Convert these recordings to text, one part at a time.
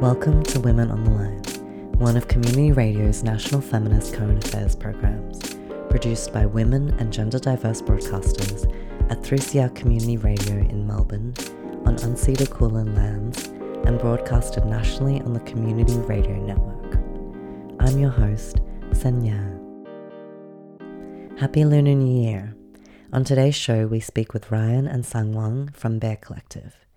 Welcome to Women on the Line, one of Community Radio's national feminist current affairs programs, produced by women and gender diverse broadcasters at 3CR Community Radio in Melbourne on unceded Kulin lands and broadcasted nationally on the Community Radio Network. I'm your host, Senya. Happy Lunar New Year! On today's show, we speak with Ryan and Sangwon from Bae Collective.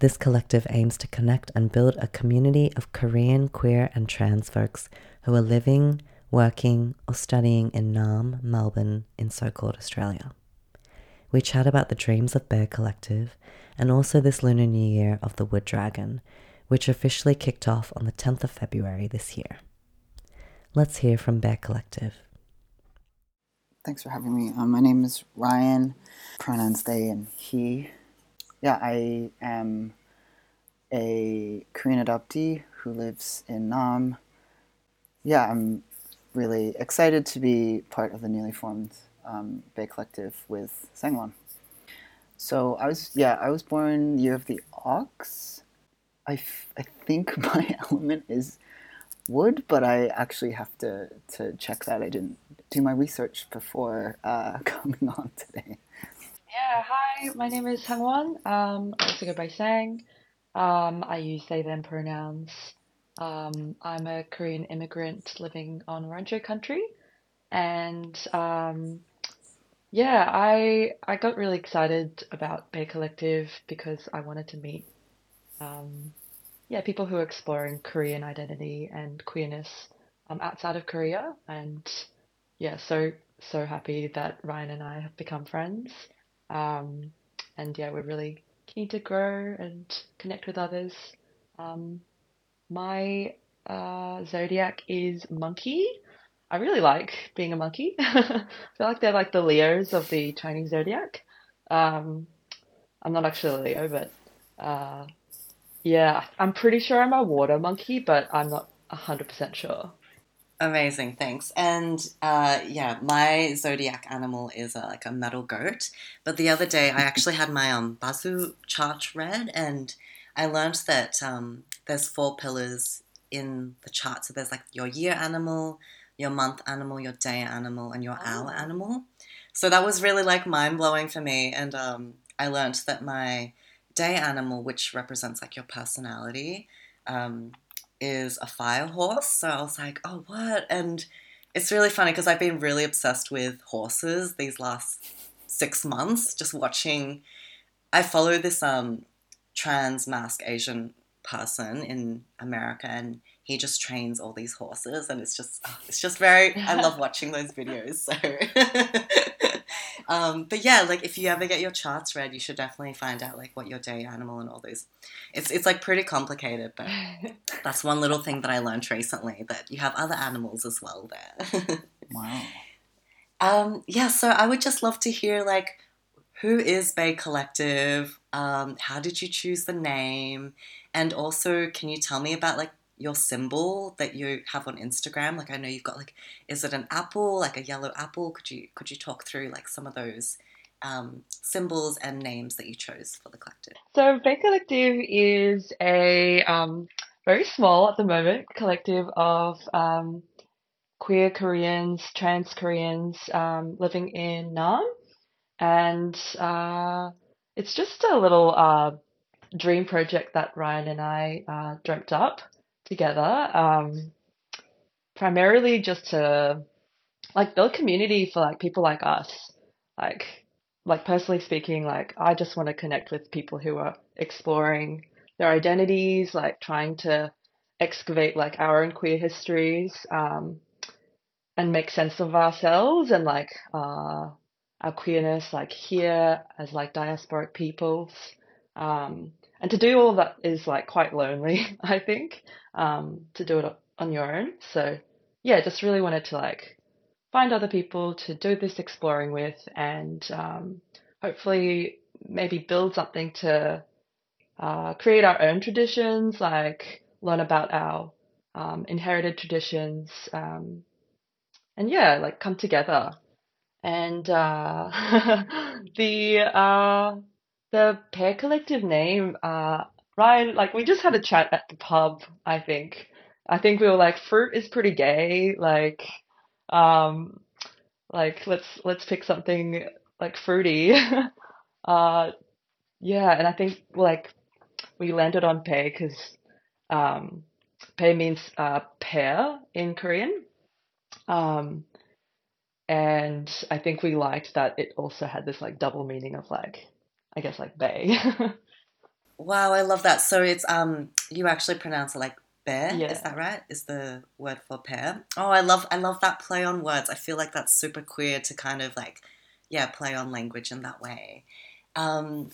This collective aims to connect and build a community of Korean queer and trans folks who are living, working, or studying in Naarm, Melbourne, in so called Australia. We chat about the dreams of Bae Collective and also this Lunar New Year of the Wood Dragon, which officially kicked off on the 10th of February this year. Let's hear from Bae Collective. Thanks for having me. Um, my name is Ryan, pronouns they and he yeah, I am a Korean adoptee who lives in Naarm. Yeah, I'm really excited to be part of the newly formed um, Bae Collective with Sangwon. So I was, yeah, I was born year of the ox. I, f- I think my element is wood, but I actually have to, to check that. I didn't do my research before uh, coming on today. Yeah, hi, my name is Sangwon. Um, I also go by Sang. Um, I use they them pronouns. Um, I'm a Korean immigrant living on Rancho country, and um, yeah, I I got really excited about Bae Collective because I wanted to meet um, yeah people who are exploring Korean identity and queerness um, outside of Korea, and yeah, so so happy that Ryan and I have become friends. Um, and yeah, we're really keen to grow and connect with others. Um, my uh, zodiac is monkey. I really like being a monkey. I feel like they're like the Leos of the Chinese zodiac. Um, I'm not actually a Leo, but uh, yeah, I'm pretty sure I'm a water monkey, but I'm not 100% sure. Amazing, thanks. And uh, yeah, my zodiac animal is like a metal goat. But the other day, I actually had my um, Bazi chart read, and I learned that um, there's four pillars in the chart. So there's like your year animal, your month animal, your day animal, and your oh. hour animal. So that was really like mind blowing for me. And um, I learned that my day animal, which represents like your personality, um, is a fire horse. So I was like, oh, what? And it's really funny because I've been really obsessed with horses these last six months, just watching. I follow this um, transmasc Asian person in America, and he just trains all these horses, and it's just it's just very. I love watching those videos. So Um, but yeah, like if you ever get your charts read, you should definitely find out like what your day animal and all those. It's it's like pretty complicated, but that's one little thing that I learned recently that you have other animals as well there. wow. Um, yeah, so I would just love to hear like who is Bae Collective? Um, how did you choose the name? And also, can you tell me about like your symbol that you have on Instagram? Like I know you've got like is it an apple, like a yellow apple? Could you could you talk through like some of those um, symbols and names that you chose for the collective? So Bae Collective is a um, very small at the moment collective of um, queer Koreans, trans Koreans um, living in Naarm, and uh, it's just a little uh, dream project that Ryan and I uh, dreamt up together, um, primarily just to like build community for like people like us. Like, like personally speaking, like I just want to connect with people who are exploring their identities, like trying to excavate like our own queer histories, um, and make sense of ourselves and like uh, our queerness, like here as like diasporic peoples. Um, and to do all that is like quite lonely, I think, um, to do it on your own. So yeah, just really wanted to like find other people to do this exploring with and um, hopefully maybe build something to uh, create our own traditions, like learn about our um, inherited traditions, um, and yeah, like come together. And uh, the uh, the Bae Collective name, uh, Ryan, like we just had a chat at the pub, I think. I think we were like, fruit is pretty gay, like um like let's let's pick something like fruity. uh yeah, and I think like we landed on pear because um pear means uh pear in Korean. Um and I think we liked that it also had this like double meaning of like I guess like bay. Wow, I love that. So it's um you actually pronounce it like bear, yeah. is that right? Is the word for pear? Oh, I love I love that play on words. I feel like that's super queer to kind of like yeah, play on language in that way. Um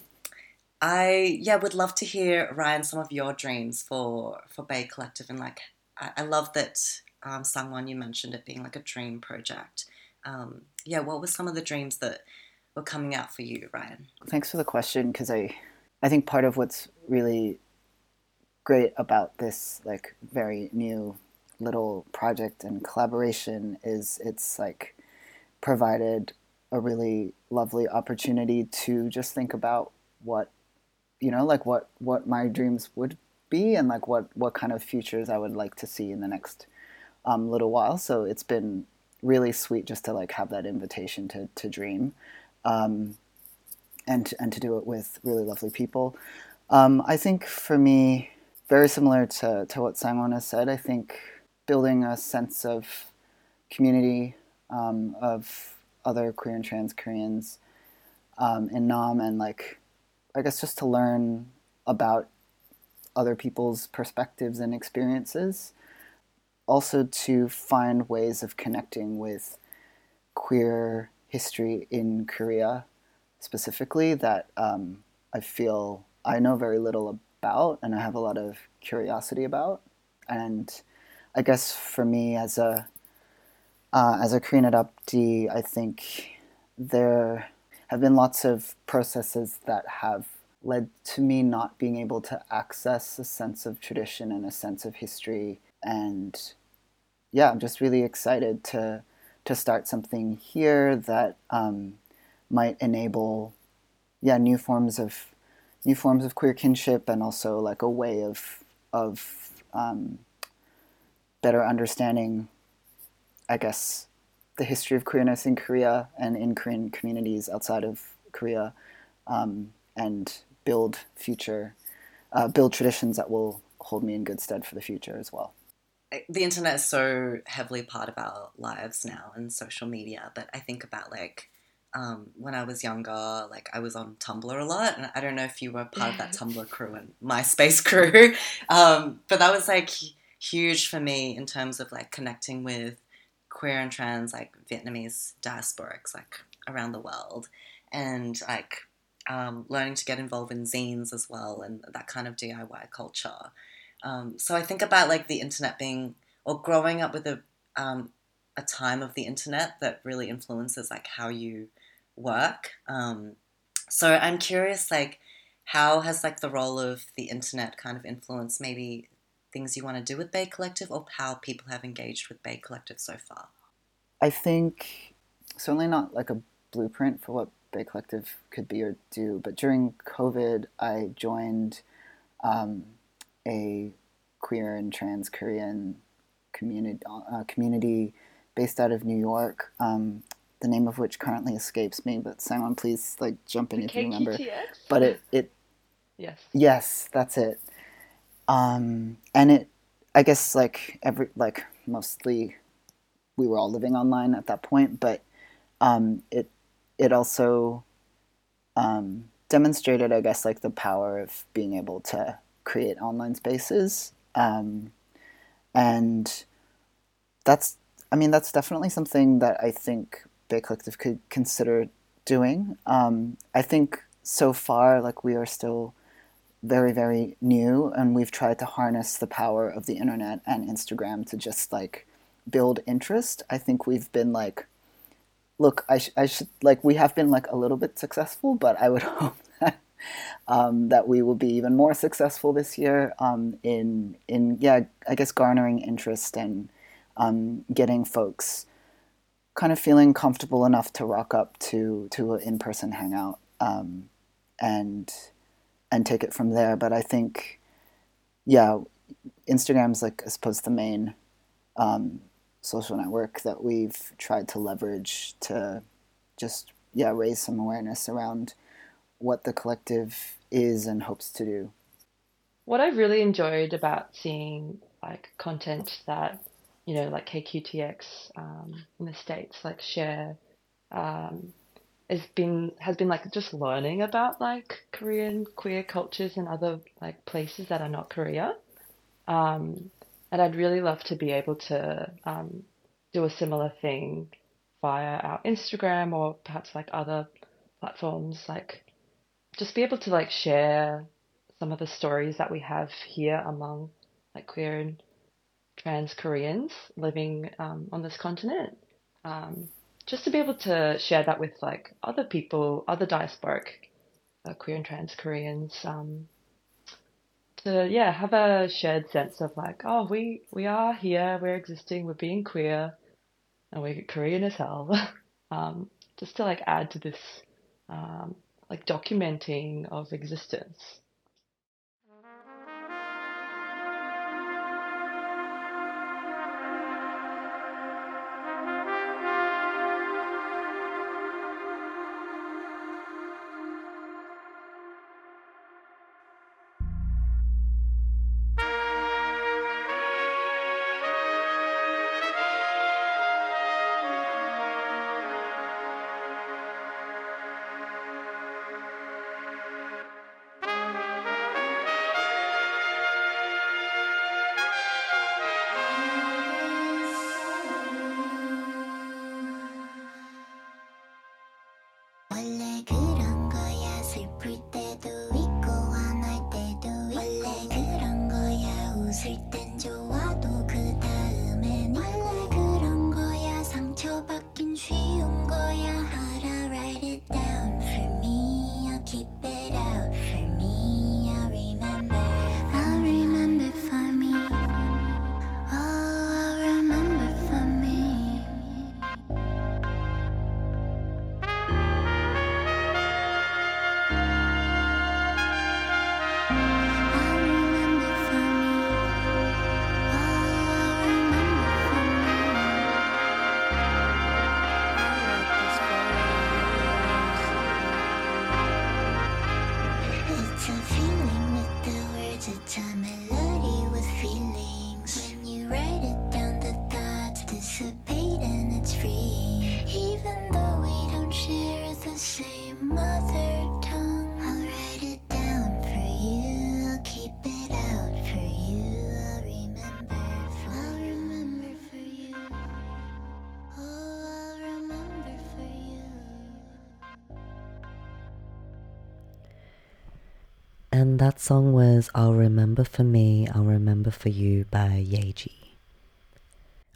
I yeah would love to hear Ryan some of your dreams for for Bae Collective and like I, I love that um Sangwon you mentioned it being like a dream project. Um yeah, what were some of the dreams that were coming out for you, Ryan? Thanks for the question because I, I think part of what's really great about this like very new little project and collaboration is it's like provided a really lovely opportunity to just think about what you know like what what my dreams would be and like what what kind of futures I would like to see in the next um, little while. So it's been really sweet just to like have that invitation to to dream. Um, and and to do it with really lovely people. Um, I think for me, very similar to, to what Sangwon has said, I think building a sense of community um, of other queer and trans Koreans um, in Naarm, and like I guess just to learn about other people's perspectives and experiences. Also, to find ways of connecting with queer history in Korea specifically that um, I feel I know very little about and I have a lot of curiosity about. And I guess for me as a uh, as a Korean adoptee, I think there have been lots of processes that have led to me not being able to access a sense of tradition and a sense of history. And yeah, I'm just really excited to to start something here that um, might enable yeah new forms of new forms of queer kinship and also like a way of of um, better understanding I guess the history of queerness in Korea and in Korean communities outside of Korea um, and build future uh, build traditions that will hold me in good stead for the future as well. The internet is so heavily part of our lives now and social media but i think about like um, when i was younger like i was on tumblr a lot and i don't know if you were part of that tumblr crew and myspace crew um, but that was like huge for me in terms of like connecting with queer and trans like vietnamese diasporics like around the world and like um, learning to get involved in zines as well and that kind of diy culture um, so I think about like the internet being or growing up with a um, a time of the internet that really influences like how you work. Um, so I'm curious, like, how has like the role of the internet kind of influenced maybe things you want to do with Bae Collective or how people have engaged with Bae Collective so far? I think certainly not like a blueprint for what Bae Collective could be or do, but during COVID, I joined um, a queer and trans Korean community uh, community based out of New York. Um, the name of which currently escapes me, but Sangwon, please like jump in if you remember. KQTX? But it, it Yes. Yes, that's it. Um, and it, I guess, like every, like mostly, we were all living online at that point, but um, it, it also um, demonstrated, I guess, like the power of being able to create online spaces, um, and that's, I mean, that's definitely something that I think Bae Collective could consider doing. Um, I think so far, like we are still very very new and we've tried to harness the power of the internet and instagram to just like build interest i think we've been like look i, sh- I should like we have been like a little bit successful but i would hope um, that we will be even more successful this year um, in in yeah i guess garnering interest and um, getting folks kind of feeling comfortable enough to rock up to to an in-person hangout um, and and take it from there. But I think yeah, Instagram's like I suppose the main um, social network that we've tried to leverage to just yeah raise some awareness around what the collective is and hopes to do. What I've really enjoyed about seeing like content that you know like KQTX um, in the states like share um, has been has been like just learning about like Korean queer cultures and other like places that are not Korea. Um, and I'd really love to be able to um, do a similar thing via our Instagram or perhaps like other platforms, like just be able to like share some of the stories that we have here among like queer and trans Koreans living um, on this continent. Um, just to be able to share that with like other people, other diasporic uh, queer and trans Koreans, um, to yeah have a shared sense of like oh we we are here, we're existing, we're being queer, and we're Korean as hell. um, just to like add to this um, like documenting of existence. And that song was I'll Remember for Me, I'll Remember for You by Yaeji.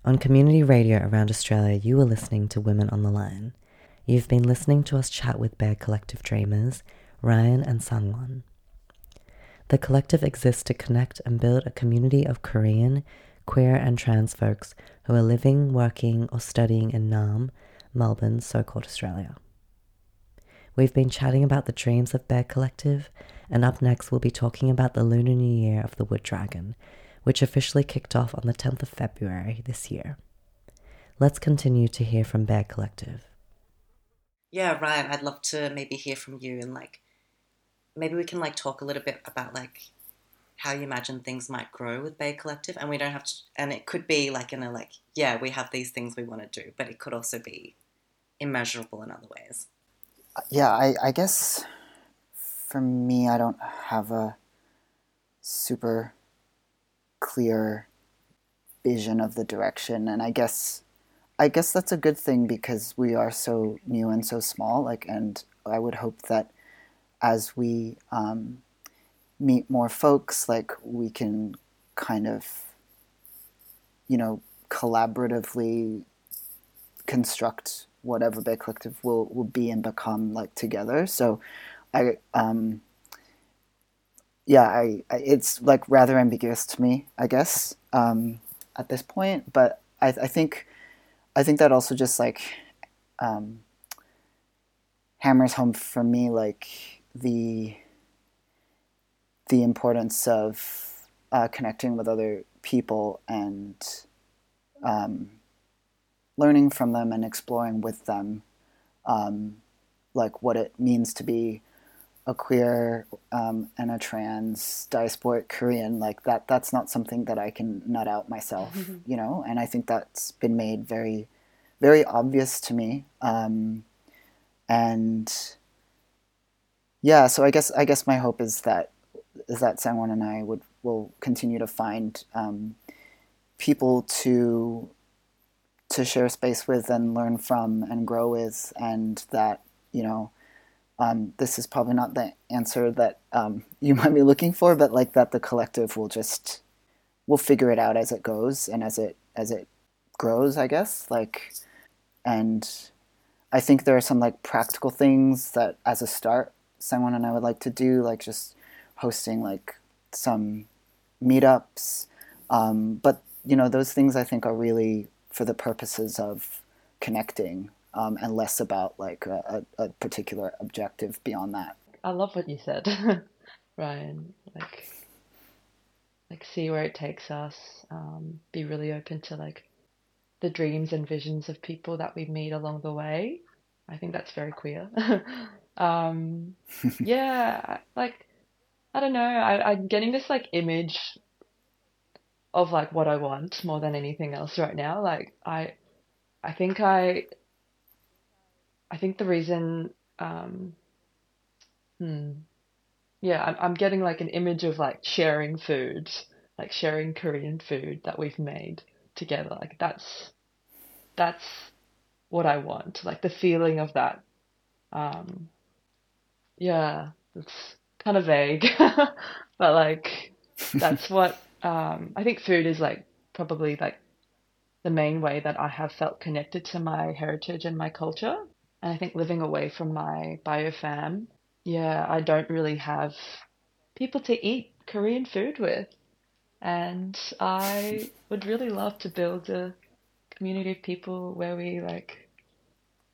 On community radio around Australia, you are listening to Women on the Line. You've been listening to us chat with Bae Collective Dreamers, Ryan and Sangwon. The collective exists to connect and build a community of Korean, queer, and trans folks who are living, working, or studying in Naarm, Melbourne, so called Australia. We've been chatting about the dreams of Bae Collective and up next, we'll be talking about the Lunar New Year of the Wood Dragon, which officially kicked off on the 10th of February this year. Let's continue to hear from Bae Collective. Yeah, Ryan, I'd love to maybe hear from you and like maybe we can like talk a little bit about like how you imagine things might grow with Bae Collective and we don't have to and it could be like in a like yeah we have these things we want to do but it could also be immeasurable in other ways uh, yeah i, I guess for me, I don't have a super clear vision of the direction, and I guess I guess that's a good thing because we are so new and so small. Like, and I would hope that as we um, meet more folks, like we can kind of, you know, collaboratively construct whatever Bae Collective will will be and become like together. So I um, yeah, I, I, it's like rather ambiguous to me, I guess, um, at this point. But I, I think I think that also just like um, hammers home for me like the the importance of uh, connecting with other people and um, learning from them and exploring with them um, like what it means to be a queer um, and a trans diasporic Korean, like that, that's not something that I can nut out myself, mm-hmm. you know. And I think that's been made very, very obvious to me. Um, and yeah, so I guess I guess my hope is that is that Sangwon and I would will continue to find um, people to to share space with and learn from and grow with, and that you know um, this is probably not the answer that um, you might be looking for, but like that the collective will just will figure it out as it goes and as it as it grows, I guess. Like, and I think there are some like practical things that as a start, Sangwon and I would like to do, like just hosting like some meetups. Um, but you know, those things I think are really for the purposes of connecting um, and less about like a, a, particular objective beyond that. I love what you said, Ryan. Like, like see where it takes us. Um, be really open to like the dreams and visions of people that we meet along the way. I think that's very queer. um, yeah, like I don't know. I, I'm getting this like image of like what I want more than anything else right now. Like I, I think I I think the reason, um, hmm, yeah, I'm, I'm getting like an image of like sharing food, like sharing Korean food that we've made together. Like that's that's what I want, like the feeling of that. Um, yeah, it's kind of vague, but like that's what um, I think food is like probably like the main way that I have felt connected to my heritage and my culture. And I think living away from my biofam, yeah, I don't really have people to eat Korean food with. And I would really love to build a community of people where we like,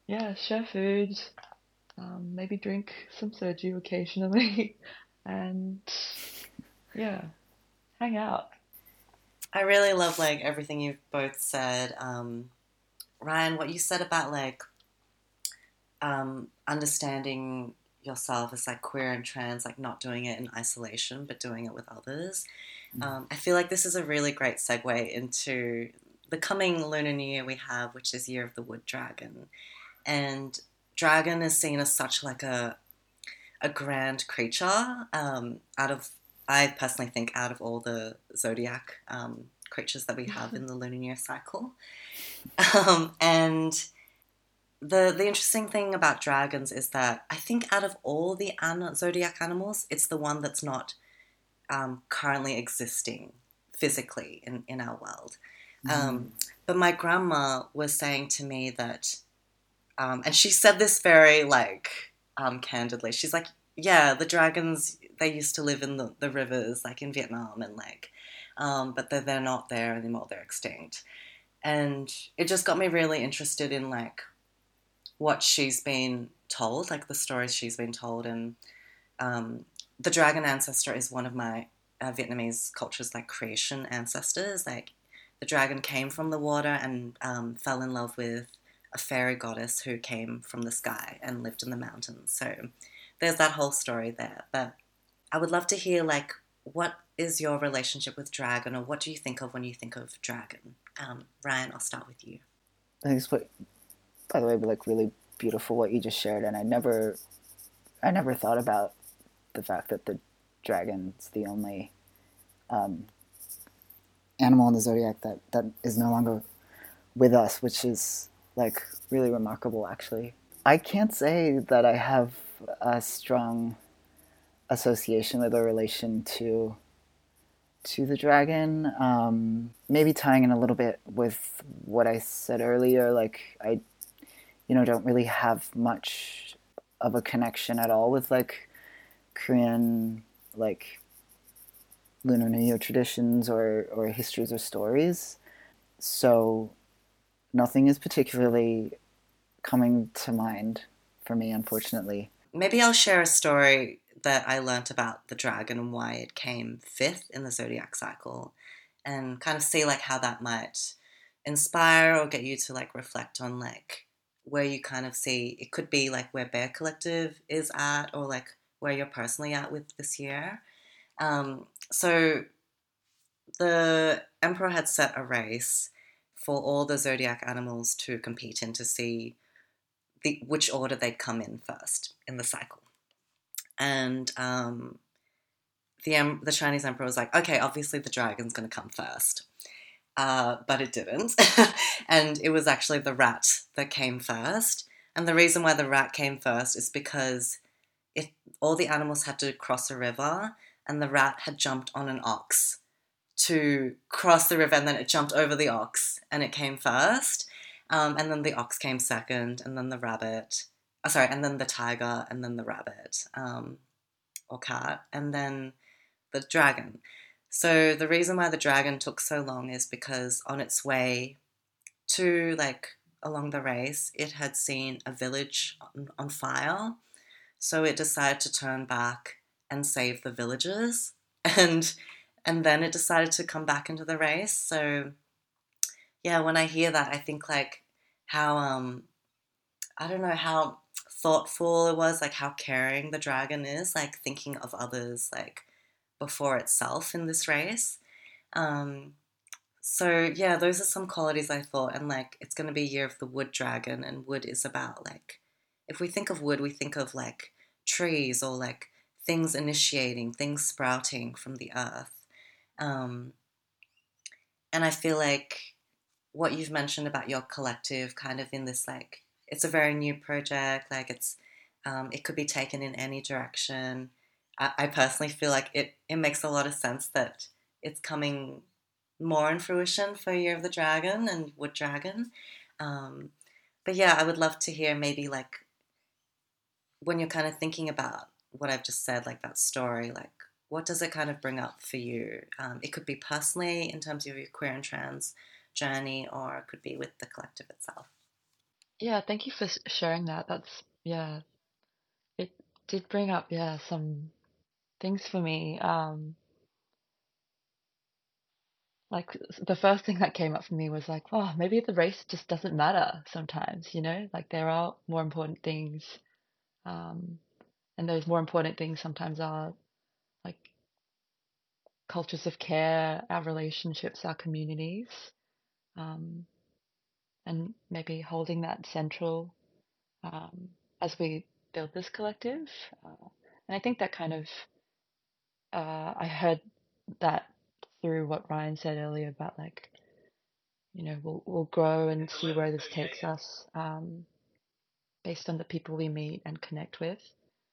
yeah, share food, um, maybe drink some soju occasionally, and yeah, hang out. I really love like everything you've both said. Um, Ryan, what you said about like um, understanding yourself as like queer and trans, like not doing it in isolation, but doing it with others. Mm. Um, I feel like this is a really great segue into the coming Lunar New Year we have, which is Year of the Wood Dragon, and dragon is seen as such like a a grand creature. Um, out of I personally think out of all the zodiac um, creatures that we have in the lunar year cycle, um, and the the interesting thing about dragons is that I think out of all the an- zodiac animals, it's the one that's not um, currently existing physically in, in our world. Mm. Um, but my grandma was saying to me that, um, and she said this very like um, candidly. She's like, "Yeah, the dragons they used to live in the, the rivers, like in Vietnam, and like, um, but they're they're not there anymore. They're extinct." And it just got me really interested in like what she's been told, like the stories she's been told. And um, the dragon ancestor is one of my uh, Vietnamese culture's like creation ancestors. Like the dragon came from the water and um, fell in love with a fairy goddess who came from the sky and lived in the mountains. So there's that whole story there. But I would love to hear like what is your relationship with dragon, or what do you think of when you think of dragon? Um, Ryan, I'll start with you. Thanks what by the way, like really beautiful what you just shared, and I never, I never thought about the fact that the dragon's the only um, animal in the zodiac that that is no longer with us, which is like really remarkable, actually. I can't say that I have a strong association with or relation to to the dragon. Um, maybe tying in a little bit with what I said earlier, like I you know, don't really have much of a connection at all with like Korean like Lunar New Year traditions or, or histories or stories. So nothing is particularly coming to mind for me, unfortunately. Maybe I'll share a story that I learnt about the dragon and why it came fifth in the zodiac cycle, and kind of see like how that might inspire or get you to like reflect on like where you kind of see it could be like where Bae Collective is at or like where you're personally at with this year. Um, so the emperor had set a race for all the zodiac animals to compete in to see the, which order they'd come in first in the cycle. And um, the, the Chinese emperor was like, okay, obviously the dragon's going to come first. Uh, but it didn't. and it was actually the rat that came first. And the reason why the rat came first is because it, all the animals had to cross a river, and the rat had jumped on an ox to cross the river, and then it jumped over the ox, and it came first. Um, and then the ox came second, and then the rabbit. Oh, sorry, and then the tiger, and then the rabbit um, or cat, and then the dragon. So the reason why the dragon took so long is because on its way to like along the race, it had seen a village on, on fire. So it decided to turn back and save the villagers. And and then it decided to come back into the race. So yeah, when I hear that, I think like how um I don't know how thoughtful it was, like how caring the dragon is, like thinking of others, like before itself in this race. Um, so yeah, those are some qualities I thought, and like it's going to be a year of the wood dragon, and wood is about like if we think of wood, we think of like trees or like things initiating, things sprouting from the earth. Um, and I feel like what you've mentioned about your collective, kind of in this like it's a very new project, like it's um, it could be taken in any direction. I, personally feel like it, it makes a lot of sense that it's coming more in fruition for Year of the Dragon and Wood Dragon. Um, but yeah, I would love to hear maybe like when you're kind of thinking about what I've just said, like that story, like what does it kind of bring up for you? Um, it could be personally in terms of your queer and trans journey, or it could be with the collective itself. Yeah, thank you for sharing that. That's yeah, it did bring up yeah some things for me. Um, like the first thing that came up for me was like, oh, maybe the race just doesn't matter sometimes, you know? Like there are more important things. Um, and those more important things sometimes are like cultures of care, our relationships, our communities. Um, and maybe holding that central um, as we build this collective. Uh, and I think that kind of uh, I heard that through what Ryan said earlier about like, you know, we'll we'll grow and see where this takes us, um, based on the people we meet and connect with.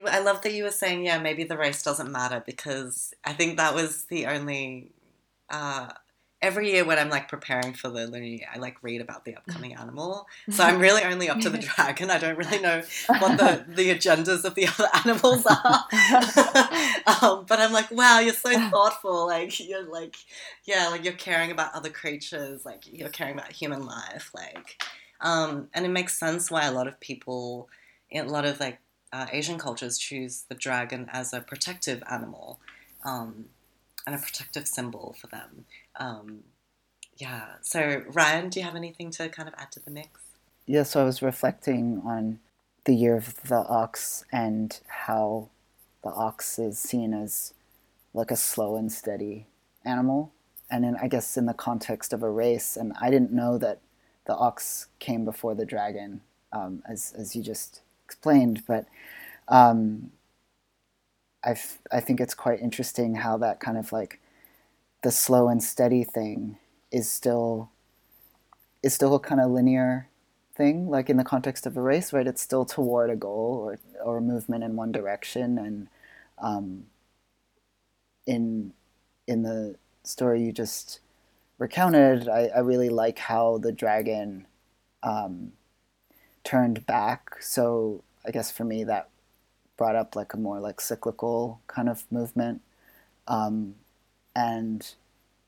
I love that you were saying, yeah, maybe the race doesn't matter because I think that was the only uh, every year when I'm like preparing for the lunar year, I like read about the upcoming animal. So I'm really only up to the dragon. I don't really know what the, the agendas of the other animals are. um, but I'm like, wow, you're so thoughtful. Like you're like, yeah, like you're caring about other creatures. Like you're caring about human life. Like, um, and it makes sense why a lot of people, a lot of like uh, Asian cultures, choose the dragon as a protective animal. Um, and a protective symbol for them. Um, yeah. So, Ryan, do you have anything to kind of add to the mix? Yeah, so I was reflecting on the year of the ox and how the ox is seen as like a slow and steady animal. And then I guess in the context of a race, and I didn't know that the ox came before the dragon, um, as, as you just explained, but um, I, I think it's quite interesting how that kind of like the slow and steady thing is still is still a kind of linear thing like in the context of a race right? It's still toward a goal or or a movement in one direction. And um, in in the story you just recounted I, I really like how the dragon um, turned back. So I guess for me that brought up like a more like cyclical kind of movement um, and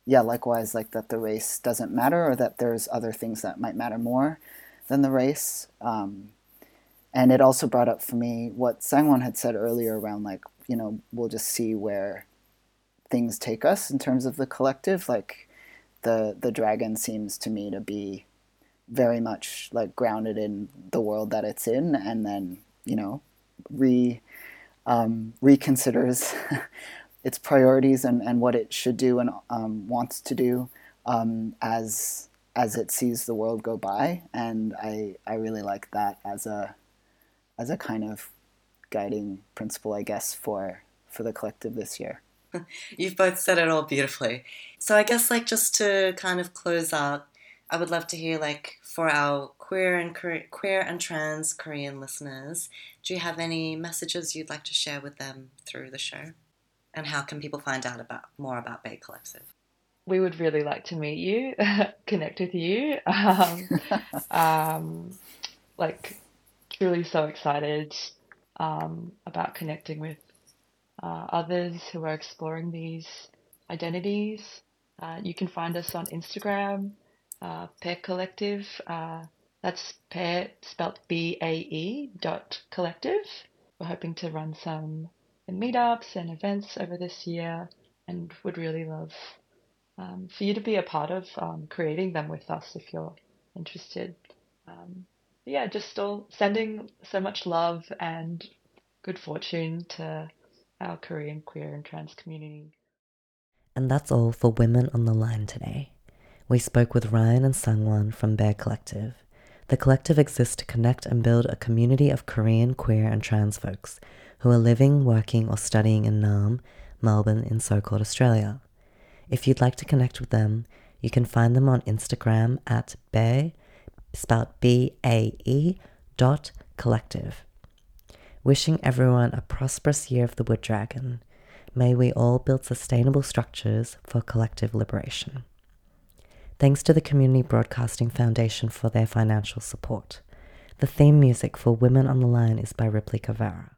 yeah likewise like that the race doesn't matter or that there's other things that might matter more than the race um, and it also brought up for me what Sangwon had said earlier around like you know, we'll just see where things take us in terms of the collective. Like the the dragon seems to me to be very much like grounded in the world that it's in, and then you know, re um, reconsiders its priorities and, and what it should do and um, wants to do um, as as it sees the world go by, and I I really like that as a as a kind of guiding principle, I guess, for for the collective this year. You've both said it all beautifully. So I guess like just to kind of close out, I would love to hear like for our queer and queer and trans Korean listeners, do you have any messages you'd like to share with them through the show? And how can people find out about more about Bae Collective? we would really like to meet you, connect with you. Um, um, like, truly so excited um, about connecting with uh, others who are exploring these identities. Uh, you can find us on Instagram, uh, Bae Collective. Uh, that's Bae spelt B A E dot collective. We're hoping to run some meetups and events over this year and would really love um, for you to be a part of um, creating them with us if you're interested. Um, yeah, just still sending so much love and good fortune to our Korean queer and trans community. And that's all for Women on the Line today. We spoke with Ryan and Sangwon from Bae Collective. The collective exists to connect and build a community of Korean queer and trans folks who are living, working, or studying in Naarm, Melbourne, in so called Australia. If you'd like to connect with them, you can find them on Instagram at Bae, spelled B A E, dot collective. Wishing everyone a prosperous year of the Wood Dragon. May we all build sustainable structures for collective liberation. Thanks to the Community Broadcasting Foundation for their financial support. The theme music for Women on the Line is by Ripley Cavara.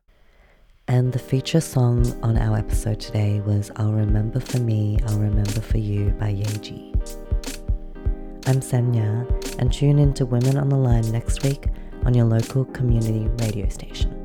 And the feature song on our episode today was I'll Remember For Me, I'll Remember For You by Yaeji. I'm Senya, and tune in to Women on the Line next week on your local community radio station.